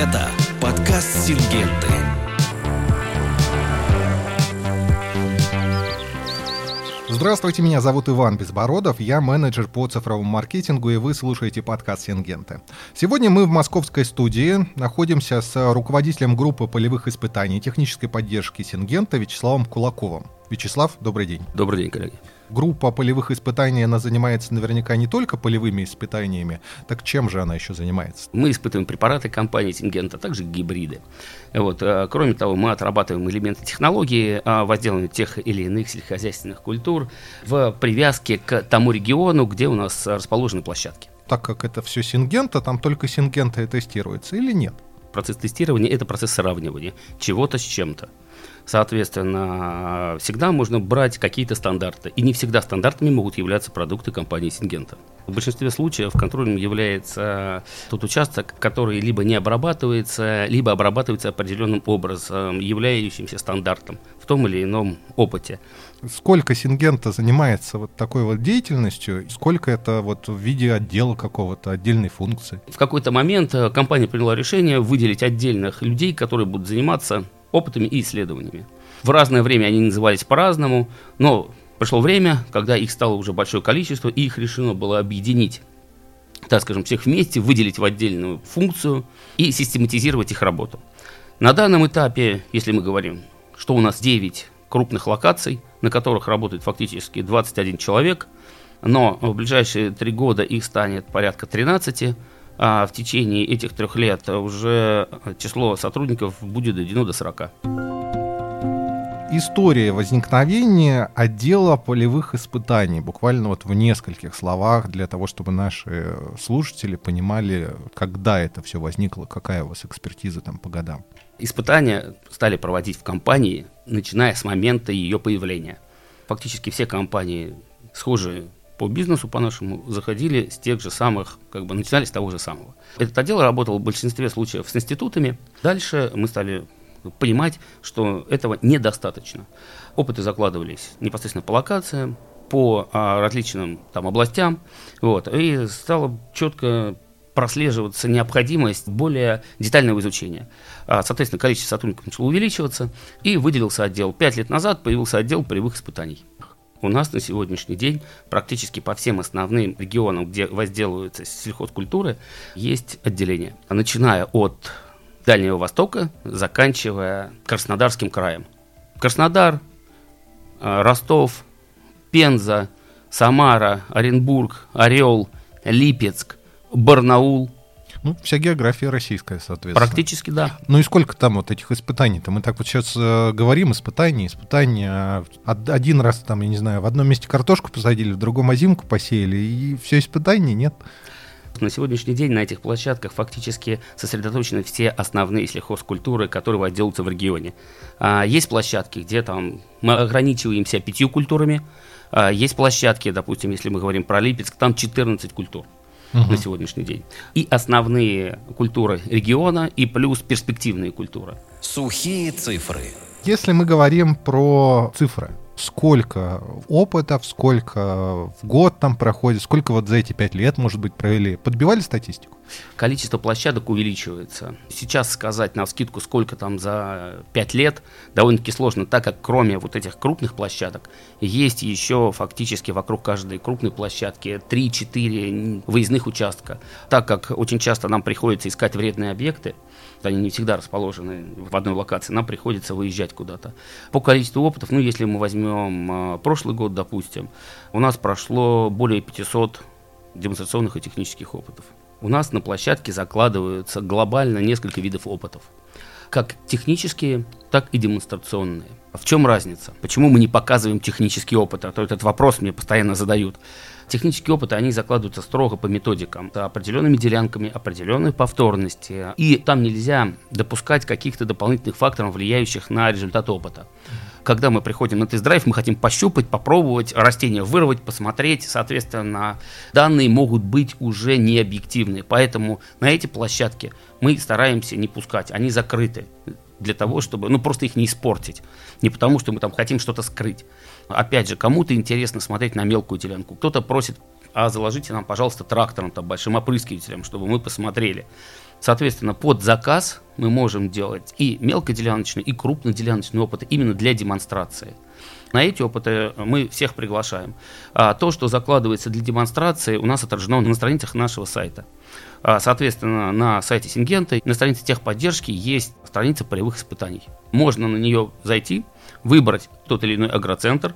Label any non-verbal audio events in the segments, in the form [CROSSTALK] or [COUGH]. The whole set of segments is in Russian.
Это подкаст «Сингенты». Здравствуйте, меня зовут Иван Безбородов, я менеджер по цифровому маркетингу, и вы слушаете подкаст «Сингенты». Сегодня мы в московской студии находимся с руководителем группы полевых испытаний технической поддержки «Сингента» Вячеславом Кулаковым. Вячеслав, добрый день. Добрый день, коллеги группа полевых испытаний, она занимается наверняка не только полевыми испытаниями, так чем же она еще занимается? Мы испытываем препараты компании Сингента, а также гибриды. Вот. Э, кроме того, мы отрабатываем элементы технологии а, возделывания тех или иных сельскохозяйственных культур в привязке к тому региону, где у нас расположены площадки. Так как это все Сингента, там только Сингента и тестируется или нет? Процесс тестирования – это процесс сравнивания чего-то с чем-то. Соответственно, всегда можно брать какие-то стандарты. И не всегда стандартами могут являться продукты компании Сингента. В большинстве случаев контролем является тот участок, который либо не обрабатывается, либо обрабатывается определенным образом, являющимся стандартом в том или ином опыте. Сколько Сингента занимается вот такой вот деятельностью, сколько это вот в виде отдела какого-то, отдельной функции? В какой-то момент э, компания приняла решение выделить отдельных людей, которые будут заниматься опытами и исследованиями. В разное время они назывались по-разному, но пришло время, когда их стало уже большое количество, и их решено было объединить, так скажем, всех вместе, выделить в отдельную функцию и систематизировать их работу. На данном этапе, если мы говорим, что у нас 9 крупных локаций, на которых работает фактически 21 человек, но в ближайшие три года их станет порядка 13, а в течение этих трех лет уже число сотрудников будет доведено до 40. История возникновения отдела полевых испытаний, буквально вот в нескольких словах, для того, чтобы наши слушатели понимали, когда это все возникло, какая у вас экспертиза там по годам. Испытания стали проводить в компании, начиная с момента ее появления. Фактически все компании схожие по бизнесу, по-нашему, заходили с тех же самых, как бы начинали с того же самого. Этот отдел работал в большинстве случаев с институтами. Дальше мы стали понимать, что этого недостаточно. Опыты закладывались непосредственно по локациям, по а, различным там областям, вот, и стало четко прослеживаться необходимость более детального изучения. А, соответственно, количество сотрудников начало увеличиваться, и выделился отдел. Пять лет назад появился отдел полевых испытаний. У нас на сегодняшний день практически по всем основным регионам, где возделываются сельхозкультуры, есть отделение. Начиная от Дальнего Востока, заканчивая Краснодарским краем. Краснодар, э, Ростов, Пенза, Самара, Оренбург, Орел, Липецк, Барнаул – ну, вся география российская, соответственно. Практически, да. Ну и сколько там вот этих испытаний-то? Мы так вот сейчас э, говорим, испытания, испытания. А один раз там, я не знаю, в одном месте картошку посадили, в другом озимку посеяли, и все испытания нет. На сегодняшний день на этих площадках фактически сосредоточены все основные сельхозкультуры, которые возделываются в регионе. А, есть площадки, где там мы ограничиваемся пятью культурами. А, есть площадки, допустим, если мы говорим про Липецк, там 14 культур угу. на сегодняшний день. И основные культуры региона, и плюс перспективные культуры. Сухие цифры. Если мы говорим про цифры, сколько опытов, сколько в год там проходит, сколько вот за эти пять лет, может быть, провели? Подбивали статистику? Количество площадок увеличивается. Сейчас сказать на скидку, сколько там за пять лет, довольно-таки сложно, так как кроме вот этих крупных площадок, есть еще фактически вокруг каждой крупной площадки 3-4 выездных участка. Так как очень часто нам приходится искать вредные объекты, они не всегда расположены в одной локации, нам приходится выезжать куда-то. По количеству опытов, ну, если мы возьмем э, прошлый год, допустим, у нас прошло более 500 демонстрационных и технических опытов. У нас на площадке закладываются глобально несколько видов опытов. Как технические, так и демонстрационные. В чем разница? Почему мы не показываем технический опыт? А то этот вопрос мне постоянно задают. Технические опыты, они закладываются строго по методикам, определенными делянками, определенной повторности. И там нельзя допускать каких-то дополнительных факторов, влияющих на результат опыта. Когда мы приходим на тест-драйв, мы хотим пощупать, попробовать, растения вырвать, посмотреть. Соответственно, данные могут быть уже не объективные. Поэтому на эти площадки мы стараемся не пускать, они закрыты для того, чтобы, ну, просто их не испортить. Не потому, что мы там хотим что-то скрыть. Опять же, кому-то интересно смотреть на мелкую делянку, кто-то просит а заложите нам, пожалуйста, трактором, там, большим опрыскивателем, чтобы мы посмотрели. Соответственно, под заказ мы можем делать и мелкоделяночные, и крупноделяночные опыты именно для демонстрации. На эти опыты мы всех приглашаем. А то, что закладывается для демонстрации, у нас отражено на страницах нашего сайта. А, соответственно, на сайте Сингента, на странице техподдержки есть страница полевых испытаний. Можно на нее зайти, выбрать тот или иной агроцентр,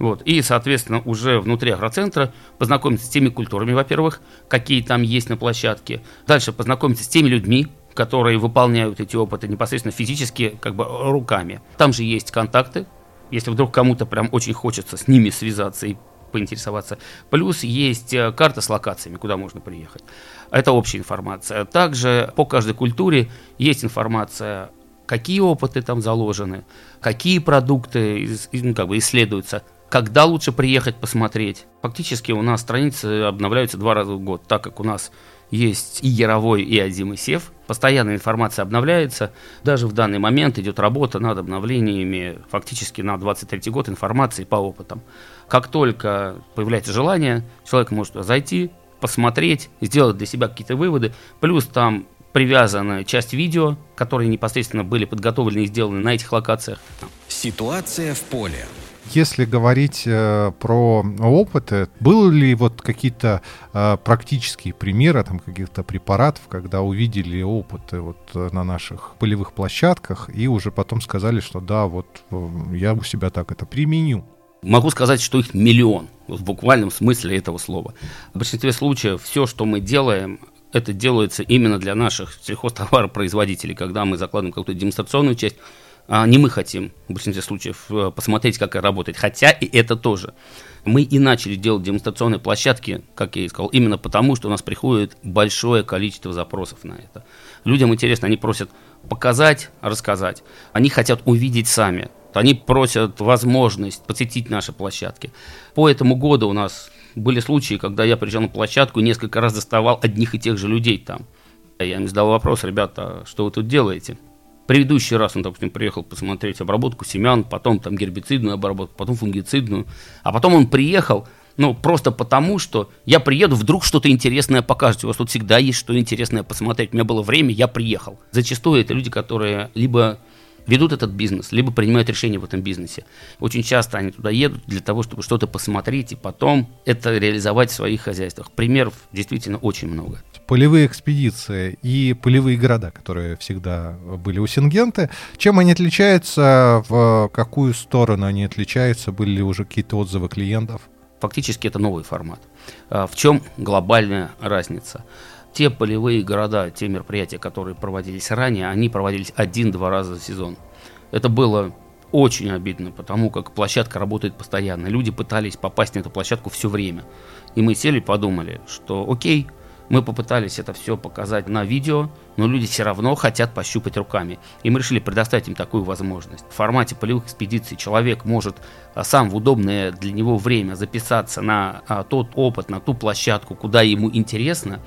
вот, и, соответственно, уже внутри агроцентра познакомиться с теми культурами, во-первых, какие там есть на площадке. Дальше познакомиться с теми людьми, которые выполняют эти опыты непосредственно физически, как бы руками. Там же есть контакты, если вдруг кому-то прям очень хочется с ними связаться и поинтересоваться. Плюс есть э, карта с локациями, куда можно приехать. Это общая информация. Также по каждой культуре есть информация, какие опыты там заложены, какие продукты ну, как бы исследуются, когда лучше приехать посмотреть. Фактически у нас страницы обновляются два раза в год, так как у нас есть и Яровой, и Азим, и Сев. Постоянная информация обновляется. Даже в данный момент идет работа над обновлениями фактически на 23 год информации по опытам. Как только появляется желание, человек может зайти, посмотреть, сделать для себя какие-то выводы. Плюс там привязана часть видео, которые непосредственно были подготовлены и сделаны на этих локациях. Ситуация в поле. Если говорить э, про опыты, были ли вот какие-то э, практические примеры там каких-то препаратов, когда увидели опыты вот э, на наших полевых площадках и уже потом сказали, что да, вот э, я у себя так это применю? Могу сказать, что их миллион, в буквальном смысле этого слова. В большинстве случаев все, что мы делаем, это делается именно для наших сельхозтоваропроизводителей, когда мы закладываем какую-то демонстрационную часть, а не мы хотим в большинстве случаев э, посмотреть, как это работает, хотя и это тоже. Мы и начали делать демонстрационные площадки, как я и сказал, именно потому, что у нас приходит большое количество запросов на это. Людям интересно, они просят показать, рассказать. Они хотят увидеть сами. Они просят возможность посетить наши площадки. По этому году у нас были случаи, когда я приезжал на площадку и несколько раз доставал одних и тех же людей там. Я им задал вопрос, ребята, что вы тут делаете? Предыдущий раз он, допустим, приехал посмотреть обработку семян, потом там гербицидную обработку, потом фунгицидную, а потом он приехал, ну, просто потому, что я приеду, вдруг что-то интересное покажете. У вас тут всегда есть что интересное посмотреть. У меня было время, я приехал. Зачастую это люди, которые либо ведут этот бизнес, либо принимают решения в этом бизнесе. Очень часто они туда едут для того, чтобы что-то посмотреть и потом это реализовать в своих хозяйствах. Примеров действительно очень много. Полевые экспедиции и полевые города, которые всегда были у Сингенты, чем они отличаются, в какую сторону они отличаются, были ли уже какие-то отзывы клиентов? Фактически это новый формат. А, в чем глобальная разница? Те полевые города, те мероприятия, которые проводились ранее, они проводились один-два раза за сезон. Это было очень обидно, потому как площадка работает постоянно. Люди пытались попасть на эту площадку все время. И мы сели и подумали, что окей, мы попытались это все показать на видео, но люди все равно хотят пощупать руками. И мы решили предоставить им такую возможность. В формате полевых экспедиций человек может а, сам в удобное для него время записаться на а, тот опыт, на ту площадку, куда ему интересно,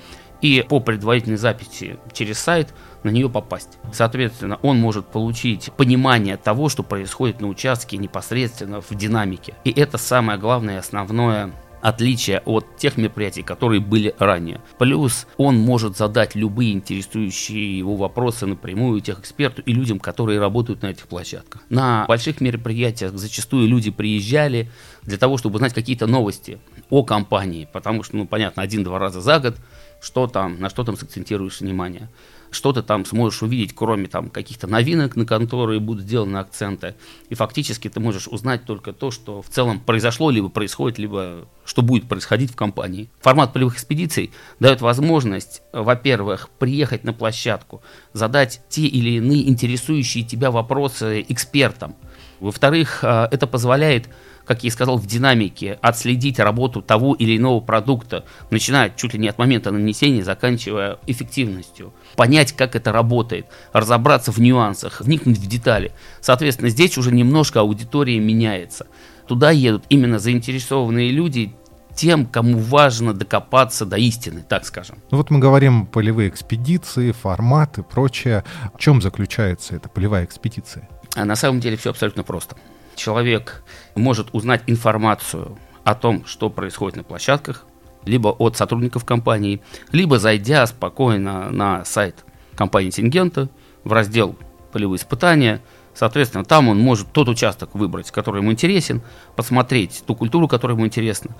и по предварительной записи через сайт на нее попасть. Соответственно, он может получить понимание того, что происходит на участке непосредственно в динамике. И это самое главное и основное отличие от тех мероприятий, которые были ранее. Плюс он может задать любые интересующие его вопросы напрямую тех эксперту и людям, которые работают на этих площадках. На больших мероприятиях зачастую люди приезжали для того, чтобы узнать какие-то новости о компании, потому что, ну, понятно, один-два раза за год что там, на что там сакцентируешь внимание, что ты там сможешь увидеть, кроме там каких-то новинок, на которые будут сделаны акценты. И фактически ты можешь узнать только то, что в целом произошло, либо происходит, либо что будет происходить в компании. Формат полевых экспедиций дает возможность, во-первых, приехать на площадку, задать те или иные интересующие тебя вопросы экспертам. Во-вторых, э, это позволяет как я и сказал, в динамике отследить работу того или иного продукта, начиная чуть ли не от момента нанесения, заканчивая эффективностью, понять, как это работает, разобраться в нюансах, вникнуть в детали. Соответственно, здесь уже немножко аудитория меняется. Туда едут именно заинтересованные люди, тем, кому важно докопаться до истины, так скажем. Ну вот мы говорим полевые экспедиции, форматы, прочее. В чем заключается эта полевая экспедиция? А на самом деле все абсолютно просто человек может узнать информацию о том, что происходит на площадках, либо от сотрудников компании, либо зайдя спокойно на сайт компании Сингента в раздел «Полевые испытания», Соответственно, там он может тот участок выбрать, который ему интересен, посмотреть ту культуру, которая ему интересна,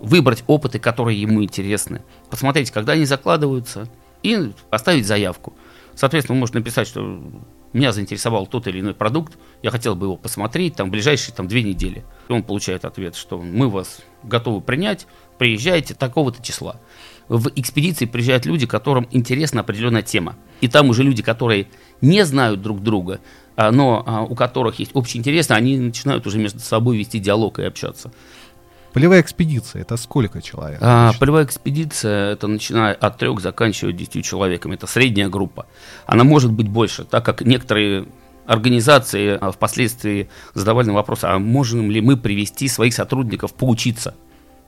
выбрать опыты, которые ему интересны, посмотреть, когда они закладываются, и оставить заявку. Соответственно, он может написать, что меня заинтересовал тот или иной продукт, я хотел бы его посмотреть там, ближайшие там, две недели. И он получает ответ, что мы вас готовы принять, приезжайте такого-то числа. В экспедиции приезжают люди, которым интересна определенная тема. И там уже люди, которые не знают друг друга, а, но а, у которых есть общий интерес, они начинают уже между собой вести диалог и общаться. Полевая экспедиция это сколько человек? А, полевая экспедиция это начиная от трех, заканчивая десятью человеками. Это средняя группа. Она может быть больше, так как некоторые организации а, впоследствии задавали вопрос, а можем ли мы привести своих сотрудников поучиться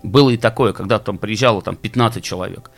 было и такое, когда там приезжало там 15 человек.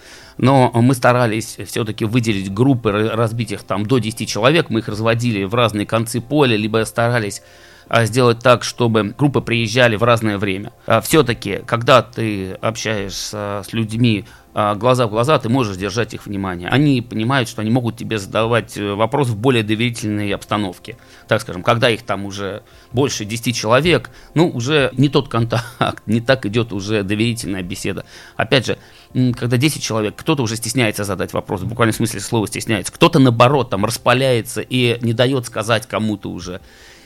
Но мы старались все-таки выделить группы, разбить их там до 10 человек. Мы их разводили в разные концы поля, либо старались а, сделать так, чтобы группы приезжали в разное время. А, все-таки, когда ты общаешься с людьми а, глаза в глаза, ты можешь держать их внимание. Они понимают, что они могут тебе задавать э, вопрос в более доверительной обстановке. Так скажем, когда их там уже больше 10 человек, ну, уже не тот контакт, [LAUGHS] не так идет уже доверительная беседа. Опять же, когда 10 человек, кто-то уже стесняется задать вопрос, в буквальном смысле слова стесняется, кто-то наоборот там распаляется и не дает сказать кому-то уже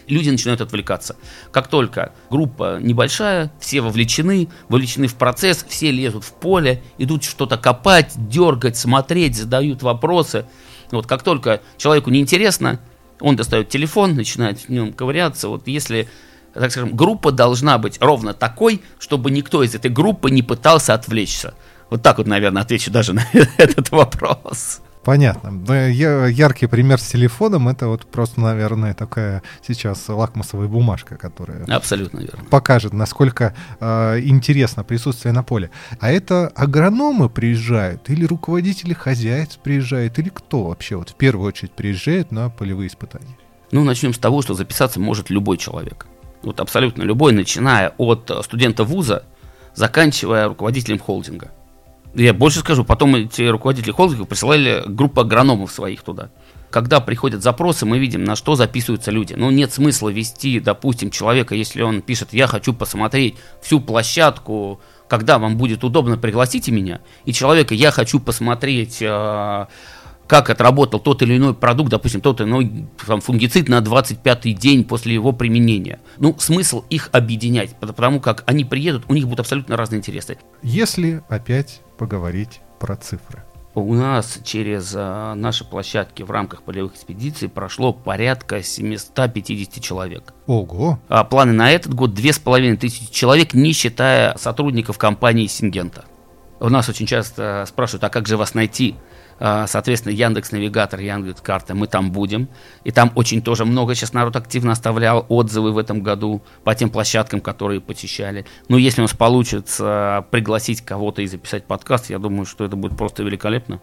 люди начинают отвлекаться. Как только группа небольшая, все вовлечены, вовлечены в процесс, все лезут в поле, идут что-то копать, дергать, смотреть, задают вопросы. Вот как только человеку неинтересно, он достает телефон, начинает в нем ковыряться. Вот если так скажем, группа должна быть ровно такой, чтобы никто из этой группы не пытался отвлечься. Вот так вот, наверное, отвечу даже [LAUGHS] на этот вопрос. Понятно. Я, яркий пример с телефоном это вот просто, наверное, такая сейчас лакмусовая бумажка, которая абсолютно верно покажет, насколько э, интересно присутствие на поле. А это агрономы приезжают или руководители хозяйств приезжают или кто вообще вот в первую очередь приезжает на полевые испытания? Ну, начнем с того, что записаться может любой человек. Вот абсолютно любой, начиная от студента вуза, заканчивая руководителем холдинга. Я больше скажу, потом эти руководители холдингов присылали группу агрономов своих туда. Когда приходят запросы, мы видим, на что записываются люди. Ну, нет смысла вести, допустим, человека, если он пишет, я хочу посмотреть всю площадку, когда вам будет удобно, пригласите меня. И человека, я хочу посмотреть э, как отработал тот или иной продукт, допустим, тот или иной там, фунгицид на 25-й день после его применения. Ну, смысл их объединять, потому как они приедут, у них будут абсолютно разные интересы. Если опять поговорить про цифры. У нас через а, наши площадки в рамках полевых экспедиций прошло порядка 750 человек. Ого! А планы на этот год 2500 человек, не считая сотрудников компании Сингента. У нас очень часто спрашивают, а как же вас найти? А, соответственно, Яндекс Навигатор, Яндекс Карта, мы там будем. И там очень тоже много сейчас народ активно оставлял отзывы в этом году по тем площадкам, которые посещали. Но если у нас получится пригласить кого-то и записать подкаст, я думаю, что это будет просто великолепно.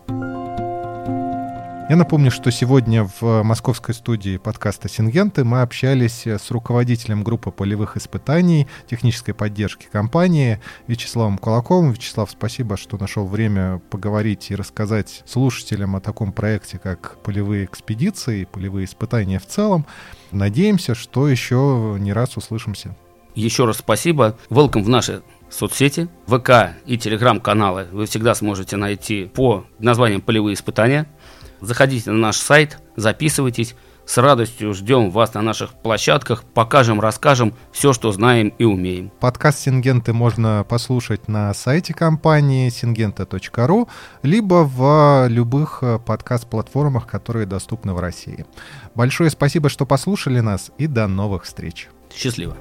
Я напомню, что сегодня в московской студии подкаста «Сингенты» мы общались с руководителем группы полевых испытаний технической поддержки компании Вячеславом Кулаковым. Вячеслав, спасибо, что нашел время поговорить и рассказать слушателям о таком проекте, как полевые экспедиции, полевые испытания в целом. Надеемся, что еще не раз услышимся. Еще раз спасибо. Welcome в наши соцсети, ВК и телеграм-каналы вы всегда сможете найти по названиям «Полевые испытания». Заходите на наш сайт, записывайтесь. С радостью ждем вас на наших площадках, покажем, расскажем все, что знаем и умеем. Подкаст Сингенты можно послушать на сайте компании singenta.ru, либо в любых э, подкаст-платформах, которые доступны в России. Большое спасибо, что послушали нас, и до новых встреч. Счастливо.